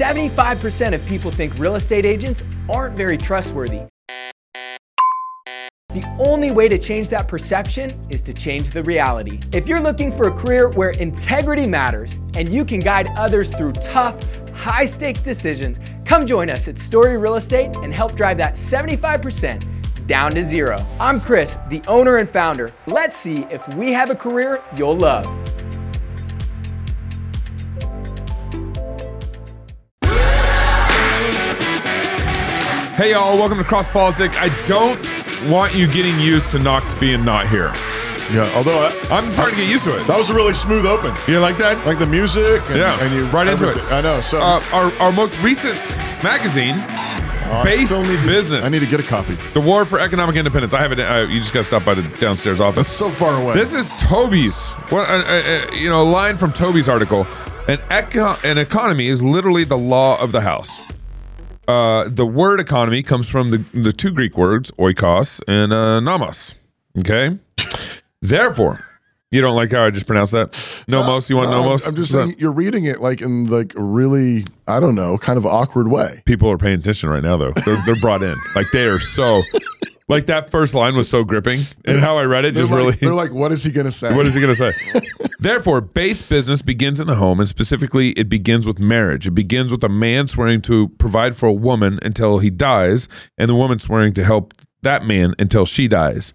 75% of people think real estate agents aren't very trustworthy. The only way to change that perception is to change the reality. If you're looking for a career where integrity matters and you can guide others through tough, high stakes decisions, come join us at Story Real Estate and help drive that 75% down to zero. I'm Chris, the owner and founder. Let's see if we have a career you'll love. Hey, y'all, welcome to Cross Politics. I don't want you getting used to Knox being not here. Yeah, although I, I'm starting to get used to it. that was a really smooth open. You like that? Like the music and, Yeah, and you right into it. I know. So Uh, our, our most recent magazine, Oh, I Based need to- Business. I need to get a copy. The War for Economic Independence. I have it. Uh, you just got to stop by the downstairs That's office. so far away. This is Toby's. What uh, uh, you know? A line from Toby's article. An eco- an economy is literally the law of the house. Uh, the word economy comes from the, the two Greek words oikos and uh, nomos. Okay. Therefore, you don't like how I just pronounced that? Nomos. You want No, I'm- nomos? I'm, just saying you're reading it like in like really I don't know kind of awkward way. people are paying attention right now though they're, they're brought in like they are so like that first line was so gripping and how i read it They're just like, really they're like, what is he gonna say? what is he going to say? Therefore base business begins in the home and specifically it begins with marriage. It begins with a man swearing to provide for a woman until he dies and the woman swearing to help that man until she dies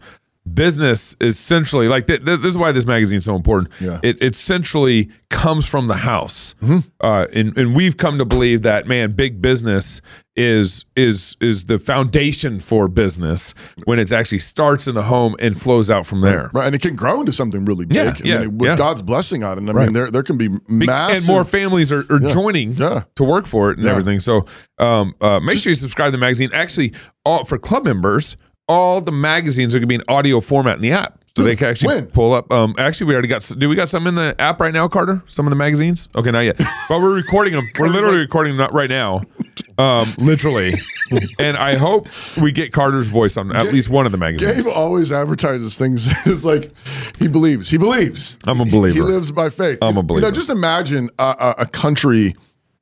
business is essentially like th- th- this is why this magazine is so important Yeah. it, it essentially comes from the house uh, and, and we've come to believe that man big business is is is the foundation for business when it actually starts in the home and flows out from there Right, and it can grow into something really big. Yeah, I yeah, mean, with yeah. God's blessing on it. I Right. mean, there there can be massive and more families are, are joining Yeah. to work for it and Yeah. everything. So um, uh, make sure you subscribe to the magazine. Actually, all for club members, all the magazines are going to be in audio format in the app, so they can actually When? pull up. Um, actually, we already got. Do we got some in the app right now, Carter? Some of the magazines? Okay, not yet, but we're recording them. We're literally recording them right now, um, literally. and I hope we get Carter's voice on at least one of the magazines. Gabe always advertises things. it's like he believes. He believes. I'm a believer. He, lives by faith. I'm a believer. You know, just imagine a, a country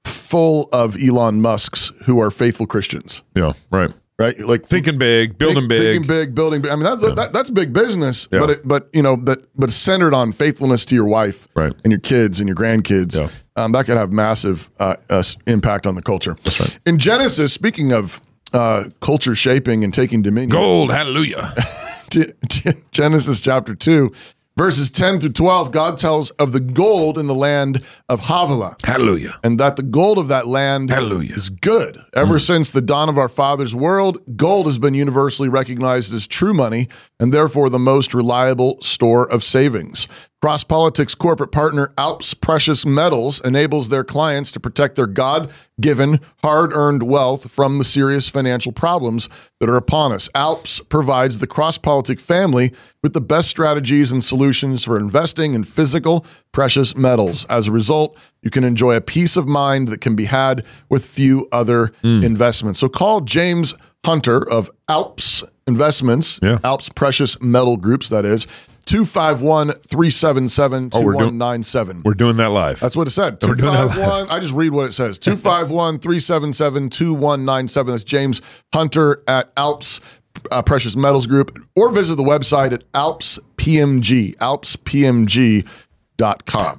full of Elon Musk's who are faithful Christians, Yeah, right. Right? Like Thinking big, building think- big. thinking big, building big. I mean, that, that, that's big business, Yeah. but it, but you know, but but centered on faithfulness to your wife, Right. and your kids and your grandkids. Yeah. Um, that could have massive uh, uh, impact on the culture. That's right. In Genesis, speaking of uh, culture shaping and taking dominion, Gold, hallelujah. Genesis chapter 2, verses 10 through 12, God tells of the gold in the land of Havilah, hallelujah. and that the gold of that land Hallelujah. is good. Ever mm. since the dawn of our father's world, gold has been universally recognized as true money and therefore the most reliable store of savings. Cross Politics corporate partner Alps Precious Metals enables their clients to protect their God given, hard earned wealth from the serious financial problems that are upon us. Alps provides the Cross Politic family with the best strategies and solutions for investing in physical precious metals. As a result, you can enjoy a peace of mind that can be had with few other hmm. investments. So call James Hunter of Alps Investments, Yeah. Alps Precious Metal Groups, that is, 251 377 Oh, we're doing- 2197. We're doing that live. That's what it said. We're doing that 251. I just read what it says. 251 377 2197. That's James Hunter at Alps uh, Precious Metals Group. Or visit the website at Alps PMG, alpspmg.com.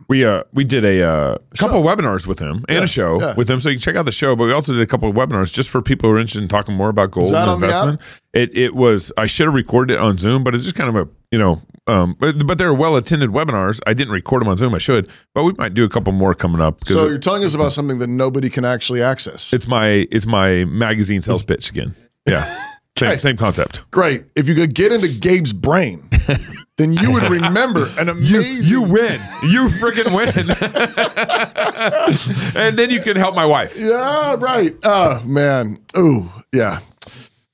We uh we did a uh, couple of webinars with him and a show yeah. with him, so you can check out the show. But we also did a couple of webinars just for people who are interested in talking more about gold and investment. It it was I should have recorded it on Zoom, but it's just kind of a you know um but, but they're well attended webinars. I didn't record them on Zoom. I should, but we might do a couple more coming up So you're telling us about something that nobody can actually access. it's my it's my magazine sales pitch again. Yeah, same Right. same concept. Great. If you could get into Gabe's brain, then you would remember an You amazing. you win. You freaking win. and then you can help my wife. Yeah, right. Oh man. Ooh, yeah.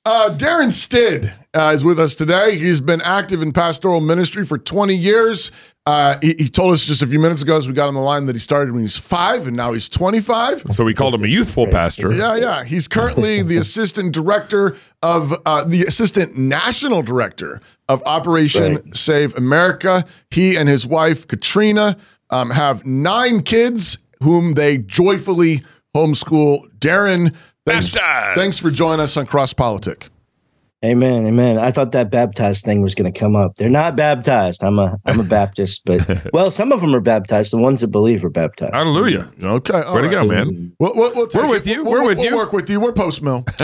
Uh, Derin Stidd uh, is with us today. He's been active in pastoral ministry for 20 years. Uh, he, he told us just a few minutes ago as we got on the line that he started when he's five and now he's 25. So we called him a youthful pastor. Yeah, yeah. He's currently the assistant director of uh, the assistant national director of Operation Save America. He and his wife Katrina um, have nine kids whom they joyfully homeschool. Derin, thanks, thanks for joining us on Cross Politic. Amen, amen. I thought that baptized thing was going to come up. They're not baptized. I'm a I'm a Baptist, but well, some of them are baptized. The ones that believe are baptized. Hallelujah. Okay, all Way to go, man. We'll, we'll, we'll We're with it. you. We'll, We're we'll- with we'll you. work with you. We're post mill.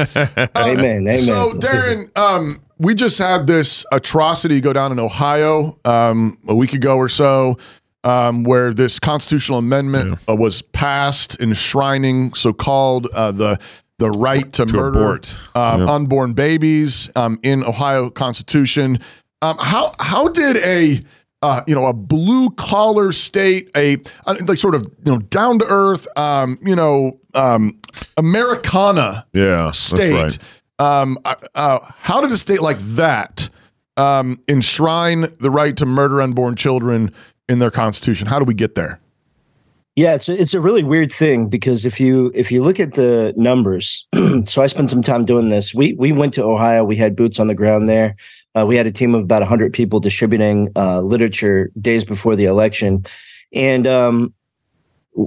amen, amen. So, Derin, um, we just had this atrocity go down in Ohio um, a week ago or so, um, where this constitutional amendment uh, was passed, enshrining so-called uh, the the right to, murder abort. um, unborn babies um, in Ohio Constitution. Um, how how did a uh, you know a blue collar state, a uh, like sort of you know down to earth, um, you know um, Americana Yeah, that's state. right. Um, uh, uh, how did a state like that um, enshrine the right to murder unborn children in their constitution? How do we get there? Yeah, it's a, it's a really weird thing because if you if you look at the numbers, so I spent some time doing this. We we went to Ohio. We had boots on the ground there. Uh, we had a team of about hundred people distributing uh, literature days before the election, and um,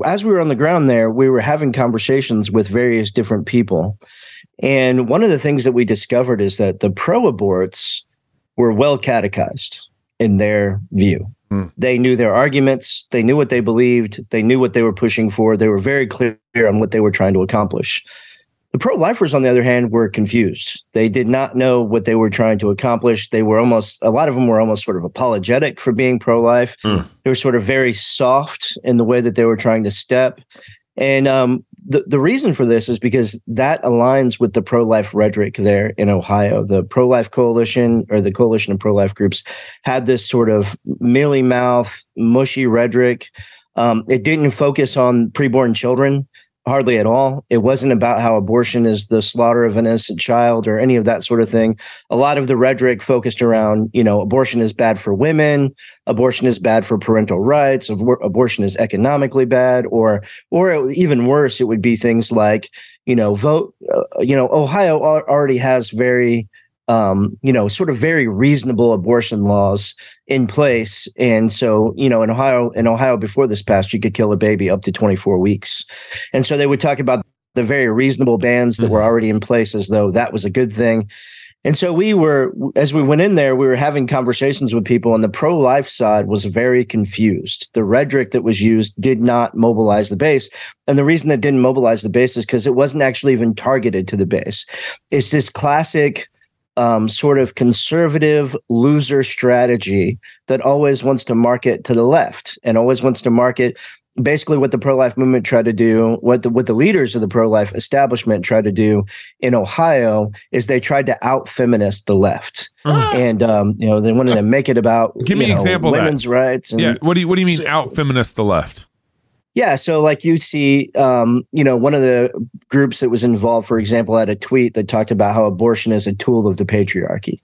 as we were on the ground there, we were having conversations with various different people. And one of the things that we discovered is that the pro aborts were well catechized in their view. They knew their arguments, they knew what they believed, they knew what they were pushing for, they were very clear on what they were trying to accomplish. The pro lifers, on the other hand, were confused. They did not know what they were trying to accomplish. They were almost, a lot of them were almost sort of apologetic for being pro life. They were sort of very soft in the way that they were trying to step. And um, the, the reason for this is because that aligns with the pro life rhetoric there in Ohio. The pro life coalition or the coalition of pro life groups had this sort of mealy mouth, mushy rhetoric. Um, it didn't focus on preborn children hardly at all. It wasn't about how abortion is the slaughter of an innocent child or any of that sort of thing. A lot of the rhetoric focused around, you know, abortion is bad for women, abortion is bad for parental rights, abor- abortion is economically bad, or or even worse, it would be things like, you know, vote. Uh, you know, Ohio al- already has very um, you know, sort of very reasonable abortion laws in place. And so, you know, in Ohio, in Ohio before this passed, you could kill a baby up to 24 weeks. And so they would talk about the very reasonable bans that were already in place as though that was a good thing. And so we were, as we went in there, we were having conversations with people, and the pro life side was very confused. The rhetoric that was used did not mobilize the base. And the reason that didn't mobilize the base is because it wasn't actually even targeted to the base. It's this classic um, sort of conservative loser strategy that always wants to market to the left and always wants to market basically what the pro-life movement tried to do what the what the leaders of the pro-life establishment tried to do in ohio is they tried to out feminist the left and um, you know they wanted to make it about Give me you an example of that. women's rights and Yeah. What do you What do you mean out feminist the left? Yeah, so like you see, um, you know, one of the groups that was involved, for example, had a tweet that talked about how abortion is a tool of the patriarchy.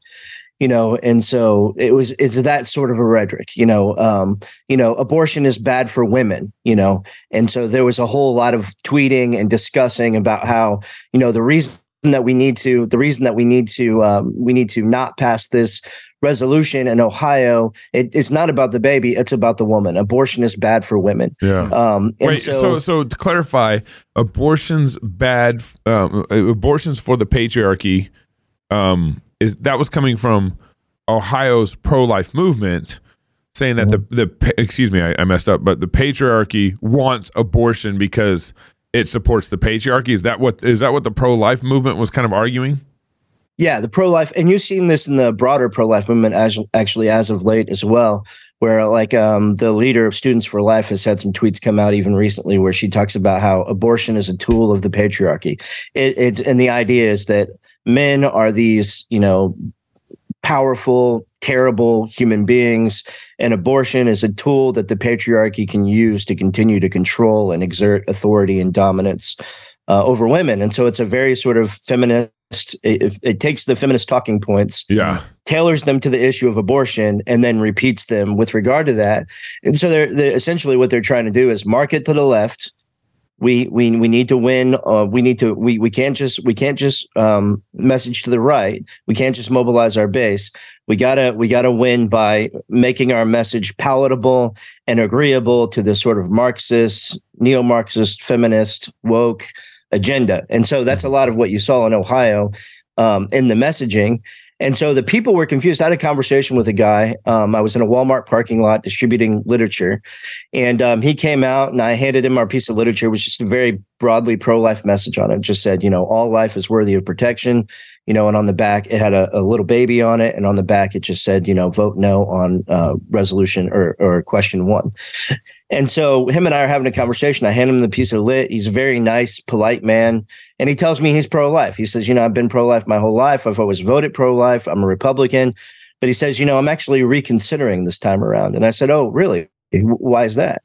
You know, and so it was it's that sort of a rhetoric, you know, um, you know, abortion is bad for women, you know. And so there was a whole lot of tweeting and discussing about how, you know, the reason that we need to the reason that we need to um, we need to not pass this resolution in Ohio, it, it's not about the baby, it's about the woman. Abortion is bad for women. Yeah. Um, and Wait, so, so to clarify, abortion's bad. Um, abortion's for the patriarchy. Um, is that was coming from Ohio's pro-life movement, saying that the the excuse me, I, I messed up, but the patriarchy wants abortion because it supports the patriarchy. Is that what is that what the pro-life movement was kind of arguing? Yeah, the pro life, and you've seen this in the broader pro life movement, as actually as of late as well, where like um, the leader of Students for Life has had some tweets come out even recently where she talks about how abortion is a tool of the patriarchy. It, it's and the idea is that men are these, you know, powerful, terrible human beings, and abortion is a tool that the patriarchy can use to continue to control and exert authority and dominance uh, over women. And so it's a very sort of feminist. It, it takes the feminist talking points, Yeah. tailors them to the issue of abortion, and then repeats them with regard to that. And so they're, they're essentially what they're trying to do is market to the left we we we need to win. Uh, we need to we we can't just we can't just um, message to the right. We can't just mobilize our base. We gotta we gotta win by making our message palatable and agreeable to the sort of Marxist, neo-Marxist, feminist, woke agenda. And so that's a lot of what you saw in Ohio um, in the messaging. And so the people were confused. I had a conversation with a guy. Um, I was in a Walmart parking lot distributing literature, and um, he came out and I handed him our piece of literature, which is a very broadly pro-life message on it. it. Just said, you know, all life is worthy of protection. You know, and on the back it had a, a little baby on it, and on the back it just said, you know, vote no on uh, resolution or or question one. And so him and I are having a conversation. I hand him the piece of lit. He's a very nice, polite man. And he tells me he's pro life. He says, You know, I've been pro life my whole life. I've always voted pro life. I'm a Republican. But he says, You know, I'm actually reconsidering this time around. And I said, Oh, really? Why is that?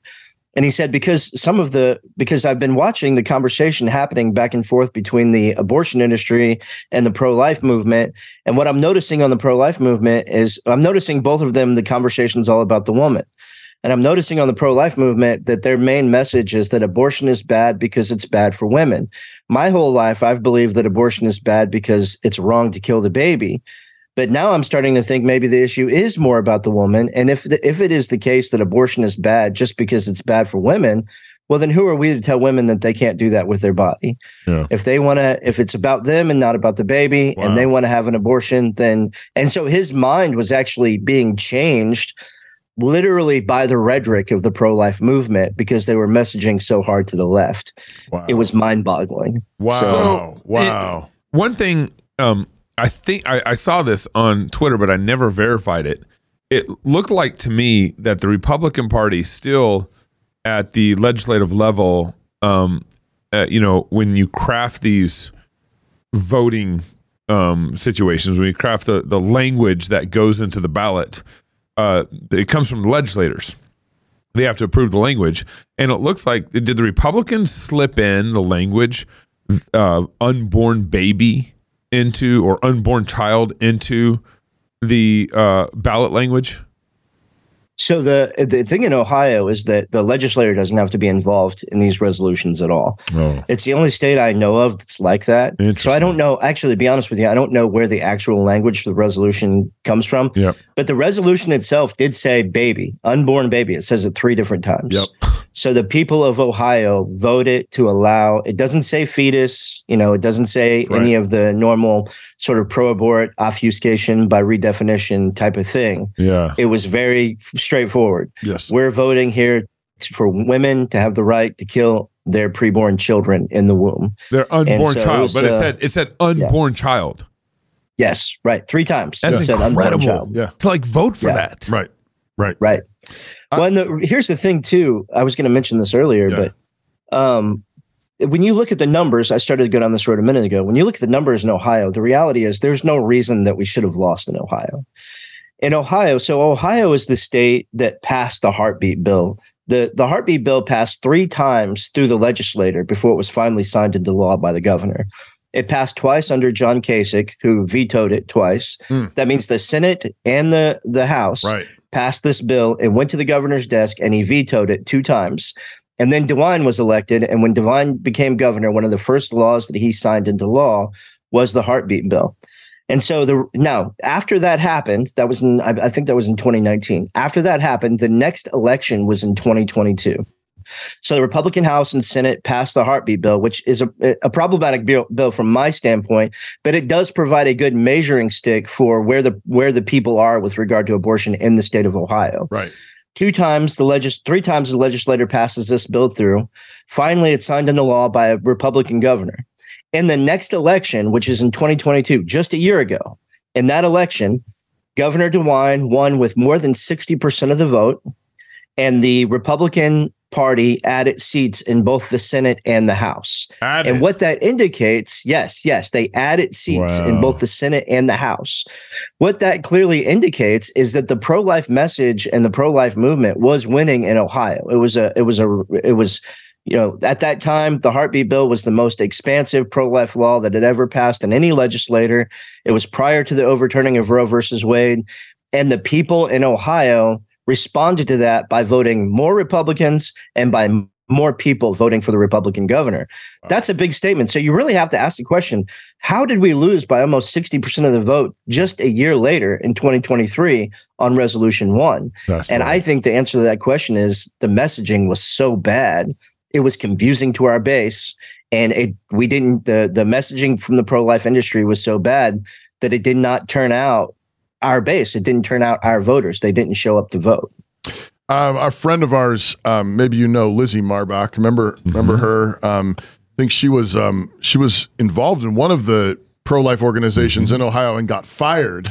And he said, because some of the, because I've been watching the conversation happening back and forth between the abortion industry and the pro life movement. And what I'm noticing on the pro life movement is I'm noticing both of them, the conversation's all about the woman. And I'm noticing on the pro life movement that their main message is that abortion is bad because it's bad for women. My whole life, I've believed that abortion is bad because it's wrong to kill the baby. But now I'm starting to think maybe the issue is more about the woman. And if the, if it is the case that abortion is bad just because it's bad for women, well, then who are we to tell women that they can't do that with their body? Yeah. If they want to, if it's about them and not about the baby, wow. and they want to have an abortion, then and so his mind was actually being changed literally by the rhetoric of the pro life movement because they were messaging so hard to the left. Wow. It was mind boggling. Wow. So, wow. It, one thing, um, I think I, I saw this on Twitter, but I never verified it. It looked like to me that the Republican Party still at the legislative level, um, uh, you know, when you craft these voting um, situations, when you craft the, the language that goes into the ballot, uh, it comes from the legislators. They have to approve the language, and it looks like did the Republicans slip in the language uh, "unborn baby" into or "unborn child" into the uh, ballot language? So the the thing in Ohio is that the legislator doesn't have to be involved in these resolutions at all. Oh. It's the only state I know of that's like that. So I don't know. Actually, to be honest with you, I don't know where the actual language the resolution comes from. Yep. But the resolution itself did say baby, unborn baby. It says it three different times. Yep. So the people of Ohio voted to allow, it doesn't say fetus, you know, it doesn't say right. any of the normal sort of pro abort obfuscation by redefinition type of thing. Yeah. It was very straightforward. Yes. We're voting here for women to have the right to kill their preborn children in the womb. Their unborn so child. It was, but it uh, said it said unborn yeah. child. Yes, right. Three times. That's it incredible. Yeah. To like vote for yeah. that. Right. Right. Right. well, and the, here's the thing too. I was going to mention this earlier, yeah. but um, when you look at the numbers, I started to go down this road a minute ago. When you look at the numbers in Ohio, the reality is there's no reason that we should have lost in Ohio. In Ohio, so Ohio is the state that passed the heartbeat bill. The, the heartbeat bill passed three times through the legislature before it was finally signed into law by the governor. It passed twice under John Kasich, who vetoed it twice. Mm. That means the Senate and the, the House right passed this bill. It went to the governor's desk and he vetoed it two times. And then DeWine was elected. And when DeWine became governor, one of the first laws that he signed into law was the heartbeat bill. And so the now after that happened, that was in I, think that was in 2019. After that happened, the next election was in 2022. So the Republican House and Senate passed the heartbeat bill, which is a, a problematic bill, bill, from my standpoint, but it does provide a good measuring stick for where the where the people are with regard to abortion in the state of Ohio. Right. Two times the legis three times the legislator passes this bill through. Finally, it's signed into law by a Republican governor. In the next election, which is in 2022, just a year ago, in that election, Governor DeWine won with more than 60% of the vote, and the Republican party added seats in both the Senate and the House. Added. And what that indicates, yes, yes, they added seats wow. in both the Senate and the House. What that clearly indicates is that the pro-life message and the pro-life movement was winning in Ohio. It was a it was a it was you know, at that time, the heartbeat bill was the most expansive pro life law that had ever passed in any legislator. It was prior to the overturning of Roe versus Wade. And the people in Ohio responded to that by voting more Republicans and by more people voting for the Republican governor. That's a big statement. So you really have to ask the question how did we lose by almost 60% of the vote just a year later in 2023 on resolution one? That's and right. I think the answer to that question is the messaging was so bad. It was confusing to our base. And it we didn't the the messaging from the pro-life industry was so bad that it did not turn out our base. It didn't turn out our voters. They didn't show up to vote. Um, a friend of ours, um, maybe you know Lizzie Marbach. Remember, remember her? Um, I think she was um, she was involved in one of the pro life organizations in Ohio and got fired.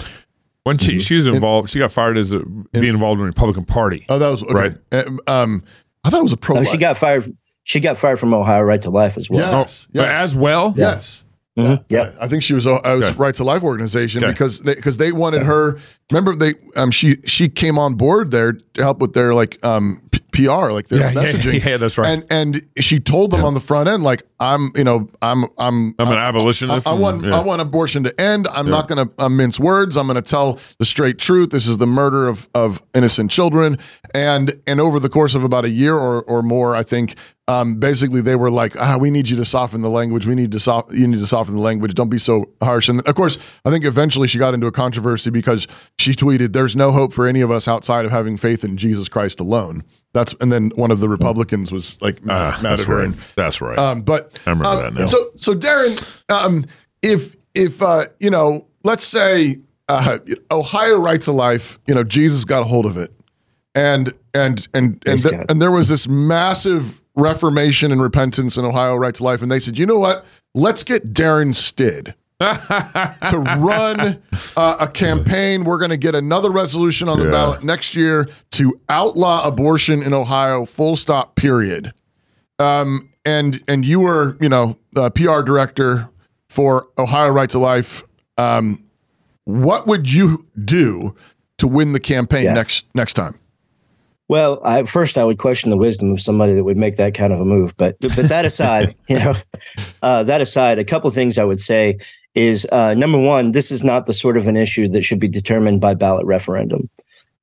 When she she was involved, she got fired as a, being involved in the Republican Party. Oh, that was okay. Right. Um, I thought it was a pro. Oh, she got fired. She got fired from Ohio Right to Life as well. Yes, But yes. as well, yes. Mhm. Yep. I think she was. I was Okay. Right to Life organization Okay. because they because they wanted her. Remember they um she she came on board there to help with their like um P- PR like their Yeah, yeah, messaging. yeah, that's right. And and she told them on the front end like I'm you know I'm I'm I'm an abolitionist. I, I want yeah. I want abortion to end. I'm not going to uh, mince words. I'm going to tell the straight truth. This is the murder of of innocent children. And and over the course of about a year or or more, I think um, basically they were like, ah, we need you to soften the language. We need to soft. You need to soften the language. Don't be so harsh. And of course, I think eventually she got into a controversy because she tweeted, "There's no hope for any of us outside of having faith in Jesus Christ alone." That's and then one of the Republicans was like mad, Ah, mad that's at her right. and That's right. um, but I remember um, that now. So, so Derin, um, if if uh, you know, let's say uh, Ohio Rights of Life, you know, Jesus got a hold of it, and and and and Praise th- and there was this massive reformation and repentance in Ohio Rights of Life, and they said, you know what? Let's get Derin Stidd. To run uh, a campaign. We're going to get another resolution on the Yeah. ballot next year to outlaw abortion in Ohio. Full stop. Period Um, and and you were you know the PR director for Ohio Right to Life. Um, what would you do to win the campaign Yeah. next next time? Well, I, first I would question the wisdom of somebody that would make that kind of a move. But but that aside, you know, uh, that aside, a couple things I would say is uh, number one, this is not the sort of an issue that should be determined by ballot referendum.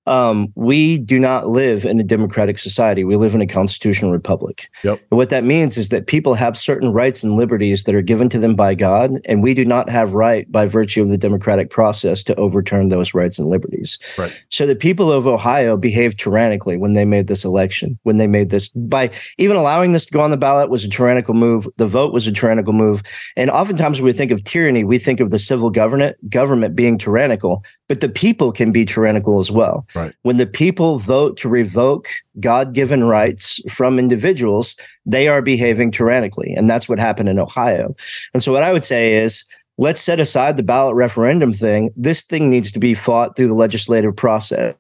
Um, we do not live in a democratic society. We live in a constitutional republic. Yep. And what that means is that people have certain rights and liberties that are given to them by God, and we do not have right by virtue of the democratic process to overturn those rights and liberties. Right. So the people of Ohio behaved tyrannically when they made this election, when they made this by even allowing this to go on the ballot was a tyrannical move. The vote was a tyrannical move. And oftentimes when we think of tyranny, we think of the civil government government being tyrannical, but the people can be tyrannical as well. Right. When the people vote to revoke God-given rights from individuals, they are behaving tyrannically. And that's what happened in Ohio. And so what I would say is let's set aside the ballot referendum thing. This thing needs to be fought through the legislative process.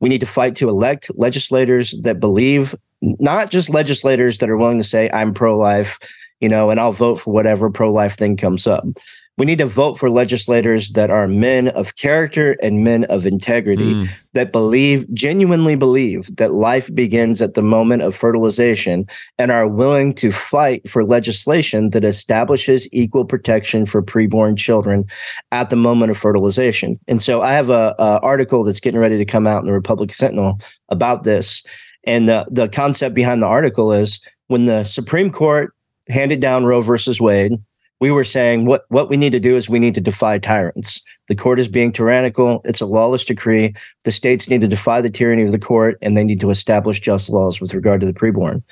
We need to fight to elect legislators that believe, not just legislators that are willing to say, I'm pro life, you know, and I'll vote for whatever pro life thing comes up. We need to vote for legislators that are men of character and men of integrity Mm. that believe, genuinely believe that life begins at the moment of fertilization and are willing to fight for legislation that establishes equal protection for preborn children at the moment of fertilization. And so I have a, a article that's getting ready to come out in the Republic Sentinel about this. And the, the concept behind the article is when the Supreme Court handed down Roe versus Wade, we were saying what what we need to do is we need to defy tyrants. The court is being tyrannical. It's a lawless decree. The states need to defy the tyranny of the court and they need to establish just laws with regard to the preborn.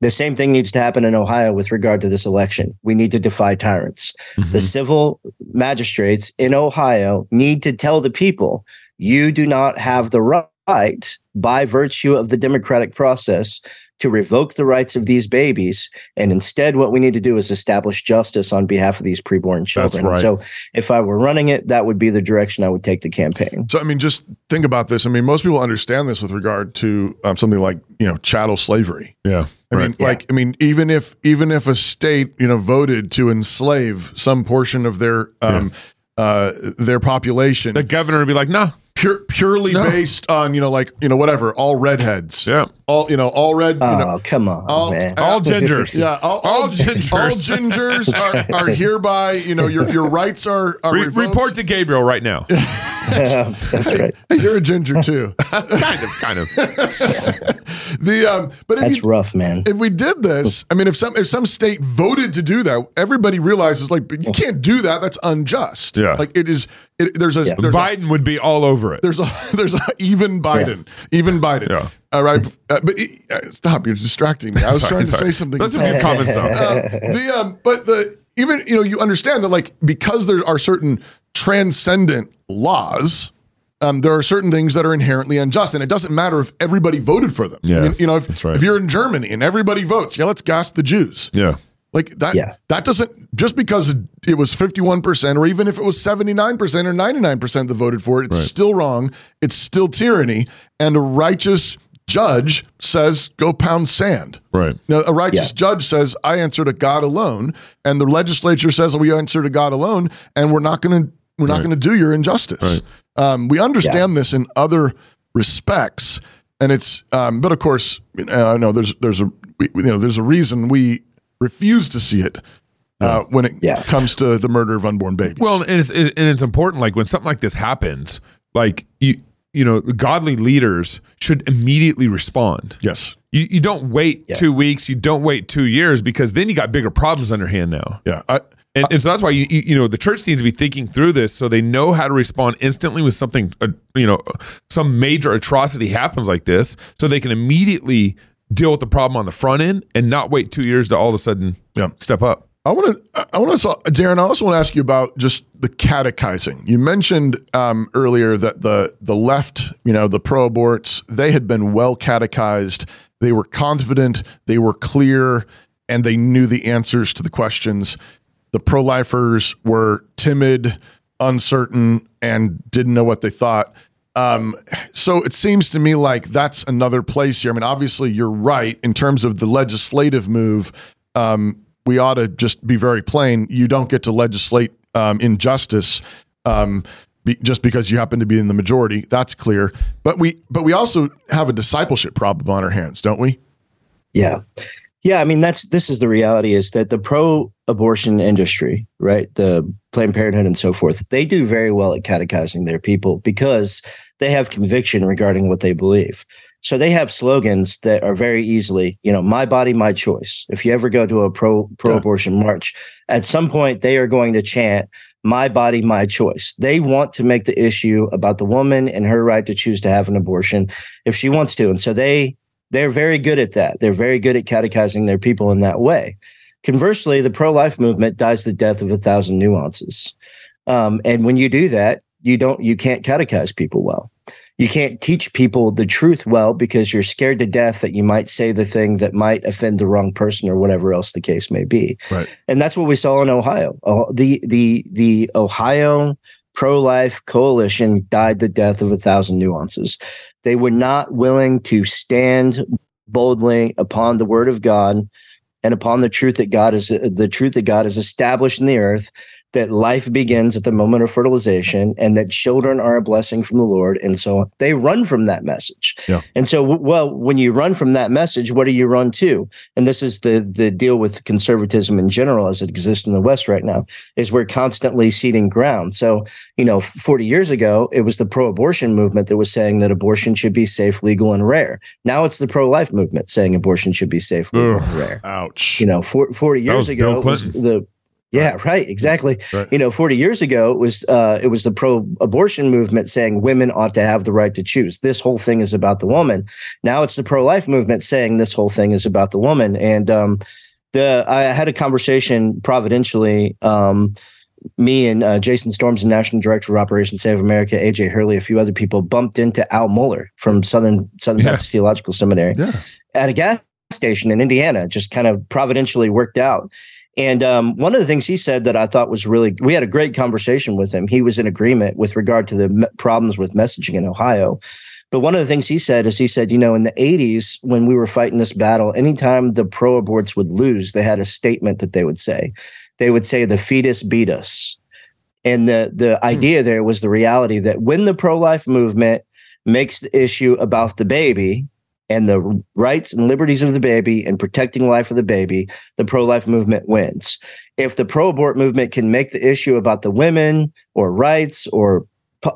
The same thing needs to happen in Ohio with regard to this election. We need to defy tyrants. Mm-hmm. The civil magistrates in Ohio need to tell the people you do not have the right by virtue of the democratic process to revoke the rights of these babies. And instead, what we need to do is establish justice on behalf of these preborn children. right. So, if I were running it, that would be the direction I would take the campaign. So I mean, just think about this. I mean, most people understand this with regard to um, something like you know chattel slavery. Yeah. I right. mean, like, I mean, even if even if a state, you know, voted to enslave some portion of their um, uh, their population, the governor would be like, no. pure, purely No. based on you know, like you know, whatever, all redheads, Yeah. All you know, all red, you Oh, know, come on, all- man. All gingers. yeah, all, All all, gingers. all gingers are, are hereby, you know, your your rights are, are Re- report to Gabriel right now. That's right. You're a ginger too. kind of, kind of. The um, but if That's you, rough, man. if we did this, I mean, if some if some state voted to do that, everybody realizes like you can't do that. That's unjust. Yeah. like it is. It, there's a Yeah. there's a, Biden would be all over it. there's a there's a even Biden, even Biden. Yeah. All right, uh, but uh, stop! You're distracting me. I was Sorry, trying to sorry. say something. Let's have your comments though. Uh, the um, but the even you know you understand that like because there are certain transcendent laws. Um, there are certain things that are inherently unjust, and it doesn't matter if everybody voted for them. I Yeah, mean, you know, if, right. if you're in Germany and everybody votes, yeah, let's gas the Jews. yeah. Like that, Yeah. that doesn't just because it was 51% or even if it was 79% or 99% that voted for it, it's still wrong. It's still tyranny. And a righteous judge says, go pound sand. Right. Now, a righteous Yeah. judge says, I answer to God alone. And the legislature says, we answer to God alone. And we're not going to, we're not going to do your injustice. Um, we understand this in other respects. And it's, um, but of course, uh, no, there's, there's a, we, you know, there's a reason we refuse to see it uh, when it Yeah. comes to the murder of unborn babies. Well, and it's and it's important. Like when something like this happens, like you you know, the godly leaders should immediately respond. yes. You you don't wait two weeks. You don't wait two years because then you got bigger problems on your hand now. Yeah. I, And, and so that's why you, you you know the church needs to be thinking through this so they know how to respond instantly with something uh, you know some major atrocity happens like this so they can immediately deal with the problem on the front end and not wait two years to all of a sudden Yeah. step up. I want to, I want to, Derin. I also want to ask you about just the catechizing. You mentioned um, earlier that the the left, you know, the pro aborts, they had been well catechized. They were confident. They were clear, and they knew the answers to the questions. The pro lifers were timid, uncertain, and didn't know what they thought. Um, so it seems to me like that's another place here. I mean, obviously, you're right in terms of the legislative move. Um, we ought to just be very plain. You don't get to legislate um, injustice um, be, just because you happen to be in the majority. That's clear. But we, but we also have a discipleship problem on our hands, don't we? Yeah. Yeah, I mean that's this is the reality is that the pro abortion industry, right? The Planned Parenthood and so forth, they do very well at catechizing their people because they have conviction regarding what they believe. So they have slogans that are very easily, you know, my body, my choice. If you ever go to a pro pro abortion march, at some point they are going to chant my body, my choice. They want to make the issue about the woman and her right to choose to have an abortion if she wants to. And so they they're very good at that. They're very good at catechizing their people in that way. Conversely, the pro life movement dies the death of a thousand nuances. Um, and when you do that, you don't you can't catechize people well. You can't teach people the truth well because you're scared to death that you might say the thing that might offend the wrong person or whatever else the case may be. Right. And that's what we saw in Ohio. Oh, the the the Ohio pro life coalition died the death of a thousand nuances. They were not willing to stand boldly upon the word of God and upon the truth that God is the truth that God has established in the earth that life begins at the moment of fertilization and that children are a blessing from the Lord and so on. They run from that message. Yeah. And so well when you run from that message what do you run to? And this is the the deal with conservatism in general as it exists in the west right now is we're constantly ceding ground. So, you know, 40 years ago it was the pro-abortion movement that was saying that abortion should be safe, legal and rare. Now it's the pro-life movement saying abortion should be safe, legal Ugh. and rare Ouch. you know, for, 40 years ago, it was the yeah, right, exactly. Right. You know, 40 years ago, it was uh, it was the pro-abortion movement saying women ought to have the right to choose. This whole thing is about the woman. Now it's the pro-life movement saying this whole thing is about the woman. And um, the I had a conversation providentially. Um, me and uh, Jason Storms, the national director of Operation Save America, AJ Hurley, a few other people bumped into Al Mohler from Southern Southern Yeah. Baptist Theological Seminary Yeah. at a gas station in Indiana, just kind of providentially worked out. And um, one of the things he said that I thought was really, we had a great conversation with him. He was in agreement with regard to the me- problems with messaging in Ohio. But one of the things he said is he said, you know, in the 80s, when we were fighting this battle, anytime the pro aborts would lose, they had a statement that they would say. They would say, the fetus beat us. And the, the idea there was the reality that when the pro life movement makes the issue about the baby, and the rights and liberties of the baby and protecting life of the baby, the pro life movement wins. If the pro abort movement can make the issue about the women or rights or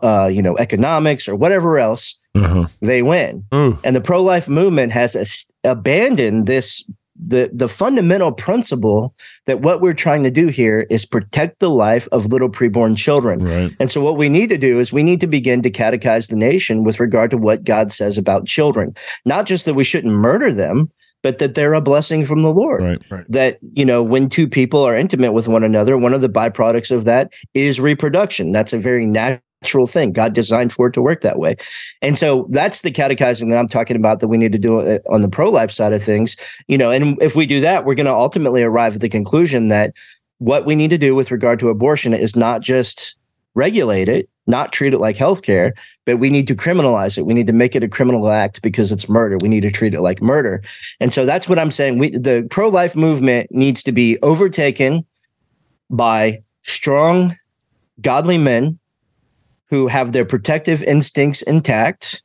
uh, you know, economics or whatever else, Uh-huh. they win. Ooh. And the pro life movement has as- abandoned this the the fundamental principle that what we're trying to do here is protect the life of little preborn children. Right. And so what we need to do is we need to begin to catechize the nation with regard to what God says about children. Not just that we shouldn't murder them, but that they're a blessing from the Lord. Right. That, you know, when two people are intimate with one another, one of the byproducts of that is reproduction. That's a very natural thing. God designed for it to work that way. And so that's the catechizing that I'm talking about that we need to do uh, on the pro life side of things. You know, and if we do that, we're going to ultimately arrive at the conclusion that what we need to do with regard to abortion is not just regulate it, not treat it like healthcare, but we need to criminalize it. We need to make it a criminal act because it's murder. We need to treat it like murder. And so that's what I'm saying. We the pro-life movement needs to be overtaken by strong, godly men who have their protective instincts intact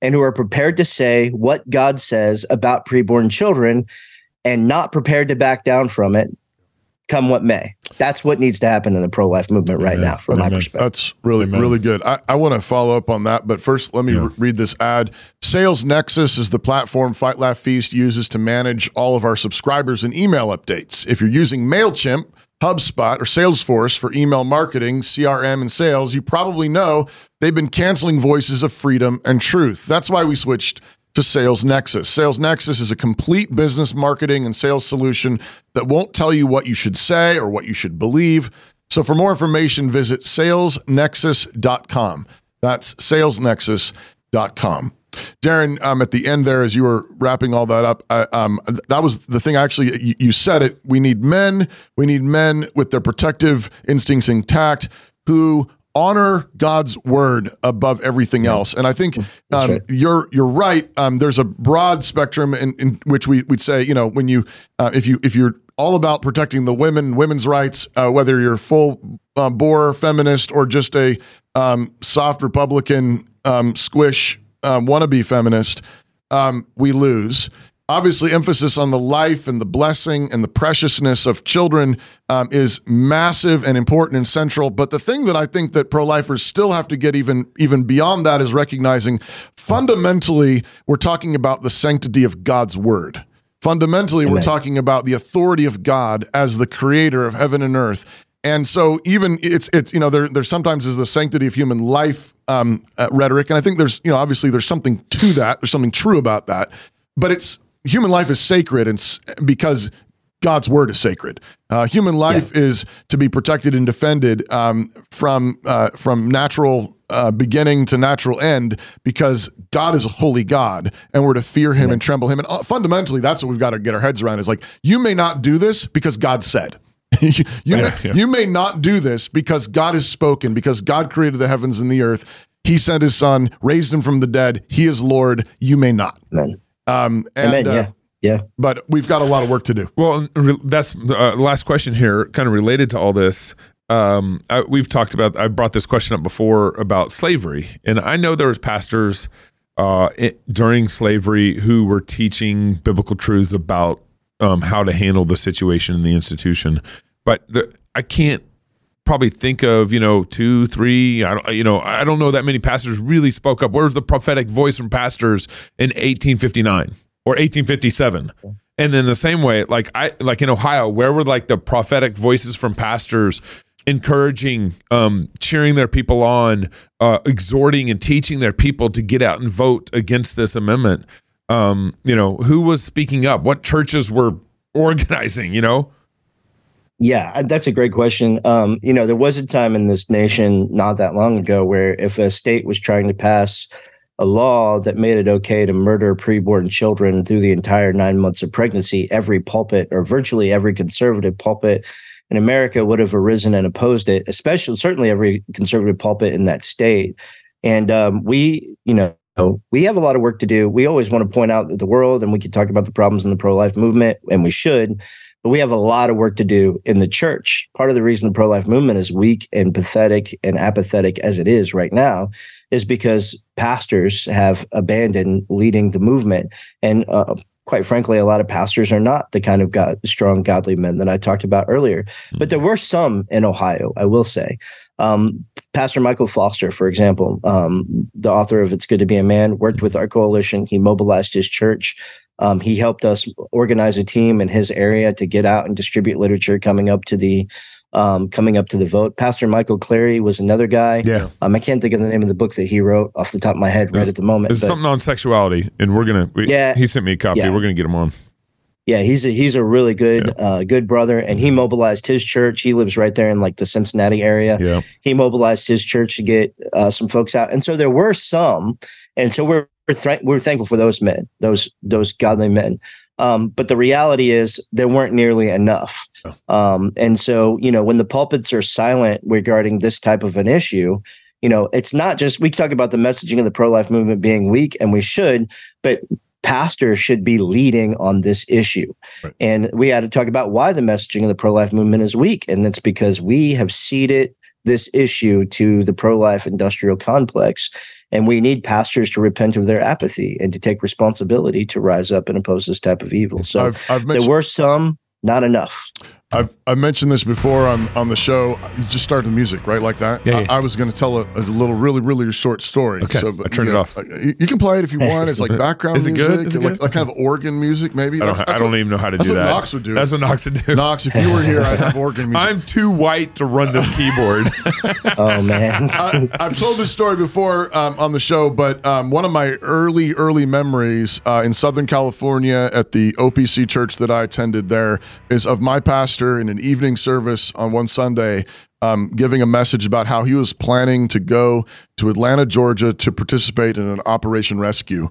and who are prepared to say what God says about preborn children and not prepared to back down from it come what may. That's what needs to happen in the pro life movement right Amen. now, from my perspective. That's really, Amen. really good. I, I want to follow up on that, but first, let me Yeah. re- read this ad. Sales Nexus is the platform Fight Laugh Feast uses to manage all of our subscribers and email updates. If you're using MailChimp, HubSpot, or Salesforce for email marketing, CRM, and sales, you probably know they've been canceling voices of freedom and truth. That's why we switched to Sales Nexus. Sales Nexus is a complete business marketing and sales solution that won't tell you what you should say or what you should believe. So for more information, visit salesnexus.com. That's salesnexus.com. Derin, um, at the end there, as you were wrapping all that up, I, um, that was the thing. Actually, you, you said it. We need men. We need men with their protective instincts intact who honor God's word above everything else. And I think um, right. you're you're right. Um, there's a broad spectrum in, in which we would say, you know, when you uh, if you if you're all about protecting the women, women's rights, uh, whether you're full uh, bore feminist or just a um, soft Republican um, squish um, wannabe feminist, um, we lose. Obviously, emphasis on the life and the blessing and the preciousness of children um, is massive and important and central. But the thing that I think that pro-lifers still have to get even even beyond that is recognizing fundamentally we're talking about the sanctity of God's word. Fundamentally, we're talking about the authority of God as the creator of heaven and earth. And so even it's it's you know there there sometimes is the sanctity of human life um, uh, rhetoric, and I think there's you know obviously there's something to that. There's something true about that, but it's human life is sacred, and because God's word is sacred. Uh, human life is to be protected and defended um, from uh, from natural uh, beginning to natural end because God is a holy God and we're to fear Him and tremble Him. And uh, fundamentally, that's what we've got to get our heads around. Is like you may not do this because God said. you, you may, yeah. you may not do this because God has spoken, because God created the heavens and the earth. He sent His Son, raised Him from the dead. He is Lord. You may not. Amen. Um, and, Amen. uh, yeah. Yeah. but we've got a lot of work to do. Well, that's the uh, last question here, kind of related to all this. Um, I, we've talked about. I brought this question up before about slavery, and I know there was pastors uh, it, during slavery who were teaching biblical truths about um, how to handle the situation in the institution. But the, I can't probably think of you know two, three. I don't, you know, I don't know that many pastors really spoke up. Where's the prophetic voice from pastors in 1859 or 1857? And then the same way, like I like in Ohio, where were like the prophetic voices from pastors encouraging, um, cheering their people on, uh, exhorting and teaching their people to get out and vote against this amendment? Um, you know, who was speaking up? What churches were organizing? You know, Yeah, uh, that's a great question. Um, you know, there was a time in this nation not that long ago where if a state was trying to pass a law that made it okay to murder preborn children through the entire nine months of pregnancy, every pulpit or virtually every conservative pulpit in America would have arisen and opposed it, especially certainly every conservative pulpit in that state. And um, we, you know, we have a lot of work to do. We always want to point out that the world, and we could talk about the problems in the pro life movement, and we should, but we have a lot of work to do in the church. Part of the reason the pro life movement is weak and pathetic and apathetic as it is right now is because pastors have abandoned leading the movement. And uh, quite frankly, a lot of pastors are not the kind of God, strong, godly men that I talked about earlier. But there were some in Ohio, I will say. Um, Pastor Michael Foster, for example, um, the author of It's Good to Be a Man, worked with our coalition. He mobilized his church. Um, he helped us organize a team in his area to get out and distribute literature coming up to the um, coming up to the vote. Pastor Michael Clary was another guy. Yeah. Um, I can't think of the name of the book that he wrote off the top of my head right at the moment. It's something on sexuality, and we're gonna. We, Yeah. he sent me a copy. Yeah. We're gonna get him on. Yeah, he's a he's a really good uh, good brother, and he mobilized his church. He lives right there in like the Cincinnati area. Yeah, He mobilized his church to get uh, some folks out, and so there were some, and so we're we're, th- we're thankful for those men, those those godly men. Um, but the reality is there weren't nearly enough, um, and so you know when the pulpits are silent regarding this type of an issue, you know it's not just we talk about the messaging of the pro life movement being weak, and we should, but pastors should be leading on this issue. Right. And we had to talk about why the messaging of the pro life movement is weak. And that's because we have ceded this issue to the pro life industrial complex. And we need pastors to repent of their apathy and to take responsibility to rise up and oppose this type of evil. So I've, I've there were some, not enough. I've, I've mentioned this before on, on the show. You just start the music, right? Like that. Yeah, yeah. I, I was going to tell a, a little, really, really short story. Okay, but, I turned you it off. You, you can play it if you want. It's like background Is it music, good? Is it like, good? like kind of organ music, maybe. I don't. That's- I don't what- even know how to that's do what that. Knox would do. That's what Knox would do. Knox, if you were here, I'd have organ music. I'm too white to run this keyboard. Oh, man. I, I've told this story before um, on the show, but um, one of my early, early memories uh, in Southern California at the OPC church that I attended there is of my pastor in an evening service on one Sunday um, giving a message about how he was planning to go to Atlanta, Georgia to participate in an Operation Rescue.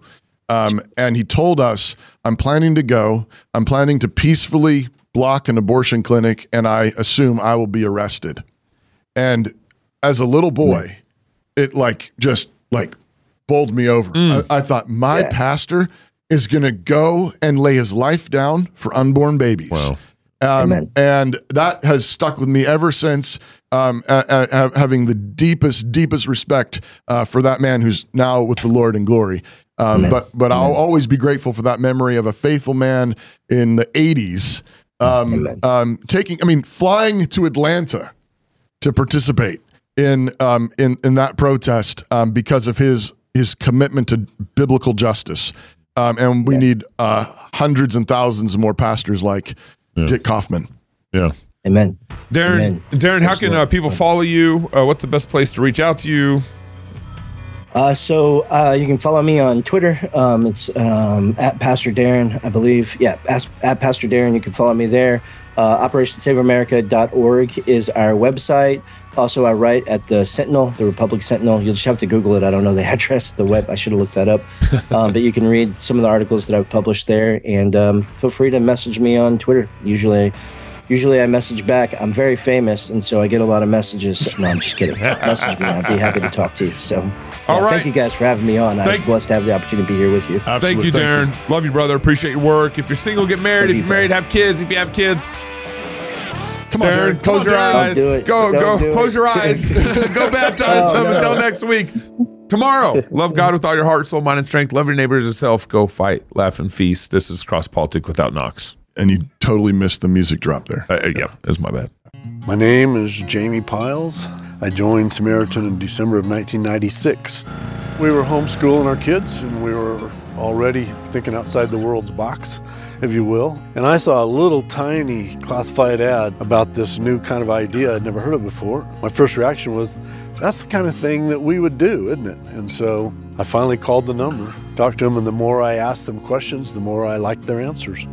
Um, and he told us, I'm planning to go, I'm planning to peacefully block an abortion clinic, and I assume I will be arrested. And as a little boy, it like just like bowled me over. I, I thought my pastor is going to go and lay his life down for unborn babies. Wow. Um, Amen. and that has stuck with me ever since. Um, uh, uh, ha- having the deepest, deepest respect uh, for that man who's now with the Lord in glory. Um, but but I'll always be grateful for that memory of a faithful man in the '80s um, um, taking. I mean, flying to Atlanta to participate in um, in in that protest um, because of his his commitment to biblical justice. Um, and we need uh, hundreds and thousands more pastors like Dick Kaufman. yeah. Amen. Derin, Amen. Derin, how can uh, people follow you? Uh, what's the best place to reach out to you? Uh, so uh, you can follow me on Twitter. Um, it's um, at Pastor Derin, I believe. Yeah, as, at Pastor Derin. You can follow me there. Uh, OperationSaveAmerica.org is our website. Also, I write at the Sentinel, the Republic Sentinel. You'll just have to Google it. I don't know the address, the web. I should have looked that up. um, but you can read some of the articles that I've published there, and um, feel free to message me on Twitter. Usually, usually I message back. I'm very famous, and so I get a lot of messages. No, I'm just kidding. message me. I'd be happy to talk to you. So, All yeah, right. thank you guys for having me on. I was blessed to have the opportunity to be here with you. Thank you, Derin. Love you, brother. Appreciate your work. If you're single, get married. Love If you, you're married, have kids. If you have kids, Come on, Derin, Derin. close Come your Derin. eyes. Go, Don't go. Close it. your eyes. go baptize Oh, them no. until next week. Tomorrow, love God with all your heart, soul, mind, and strength. Love your neighbors as yourself. Go fight, laugh, and feast. This is Cross Politic without Knox. And you totally missed the music drop there. Uh, uh, yeah, that's my bad. My name is Jamie Piles. I joined Samaritan in December of 1996. We were homeschooling our kids and we were already thinking outside the world's box, if you will. And I saw a little tiny classified ad about this new kind of idea I'd never heard of before. My first reaction was, that's the kind of thing that we would do, isn't it? And so I finally called the number, talked to them, and the more I asked them questions, the more I liked their answers.